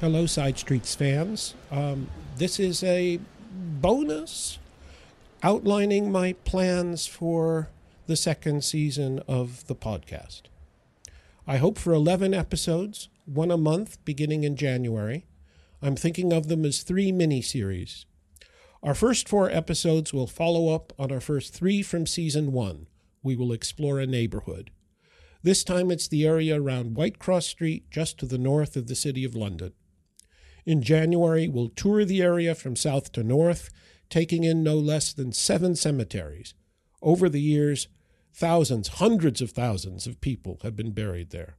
Hello, Side Streets fans. Um, this is a bonus outlining my plans for the second season of the podcast. I hope for 11 episodes, one a month beginning in January. I'm thinking of them as three mini series. Our first four episodes will follow up on our first three from season one. We will explore a neighborhood. This time it's the area around Whitecross Street, just to the north of the City of London. In January, we'll tour the area from south to north, taking in no less than seven cemeteries. Over the years, thousands, hundreds of thousands of people have been buried there.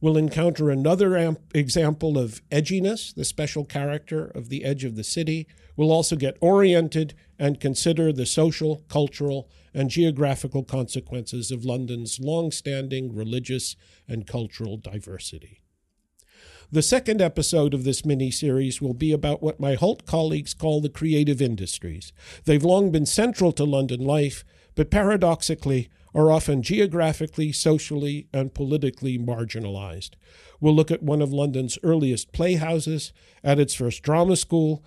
We'll encounter another amp- example of edginess, the special character of the edge of the city. We'll also get oriented and consider the social, cultural, and geographical consequences of London's long standing religious and cultural diversity. The second episode of this mini series will be about what my Holt colleagues call the creative industries. They've long been central to London life, but paradoxically are often geographically, socially, and politically marginalized. We'll look at one of London's earliest playhouses, at its first drama school,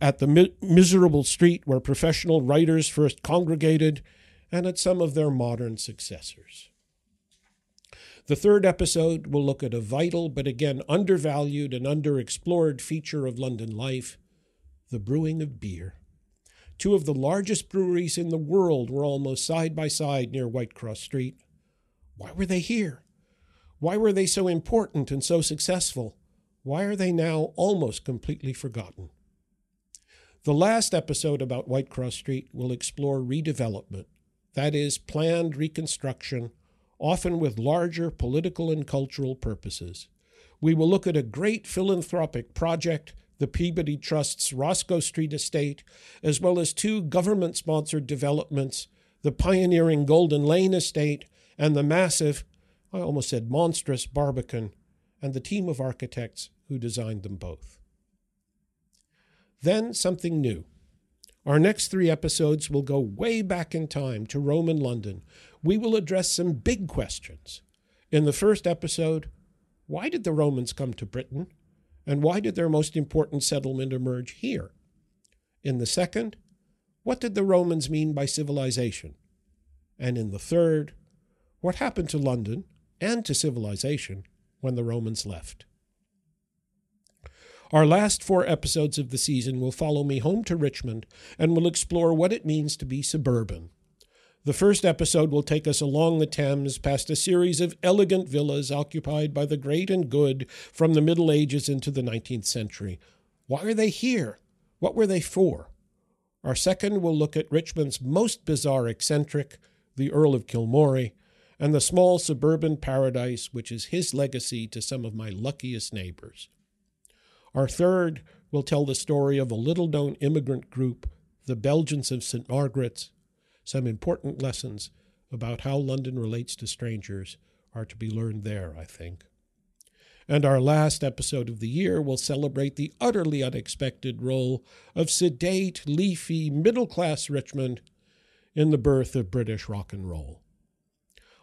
at the mi- miserable street where professional writers first congregated, and at some of their modern successors. The third episode will look at a vital but again undervalued and underexplored feature of London life the brewing of beer. Two of the largest breweries in the world were almost side by side near Whitecross Street. Why were they here? Why were they so important and so successful? Why are they now almost completely forgotten? The last episode about Whitecross Street will explore redevelopment, that is, planned reconstruction often with larger political and cultural purposes. We will look at a great philanthropic project, the Peabody Trust's Roscoe Street Estate, as well as two government sponsored developments, the pioneering Golden Lane Estate and the massive, I almost said monstrous, Barbican, and the team of architects who designed them both. Then something new. Our next three episodes will go way back in time to Roman London. We will address some big questions. In the first episode, why did the Romans come to Britain? And why did their most important settlement emerge here? In the second, what did the Romans mean by civilization? And in the third, what happened to London and to civilization when the Romans left? Our last four episodes of the season will follow me home to Richmond and will explore what it means to be suburban. The first episode will take us along the Thames past a series of elegant villas occupied by the great and good from the Middle Ages into the 19th century. Why are they here? What were they for? Our second will look at Richmond's most bizarre eccentric, the Earl of Kilmorey, and the small suburban paradise which is his legacy to some of my luckiest neighbors. Our third will tell the story of a little known immigrant group, the Belgians of St. Margaret's. Some important lessons about how London relates to strangers are to be learned there, I think. And our last episode of the year will celebrate the utterly unexpected role of sedate, leafy, middle class Richmond in the birth of British rock and roll.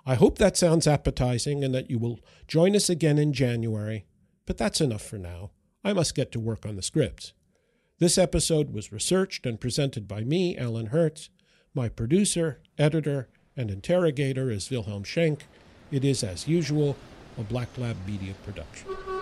I hope that sounds appetizing and that you will join us again in January, but that's enough for now. I must get to work on the scripts. This episode was researched and presented by me, Alan Hertz. My producer, editor, and interrogator is Wilhelm Schenk. It is, as usual, a Black Lab Media production.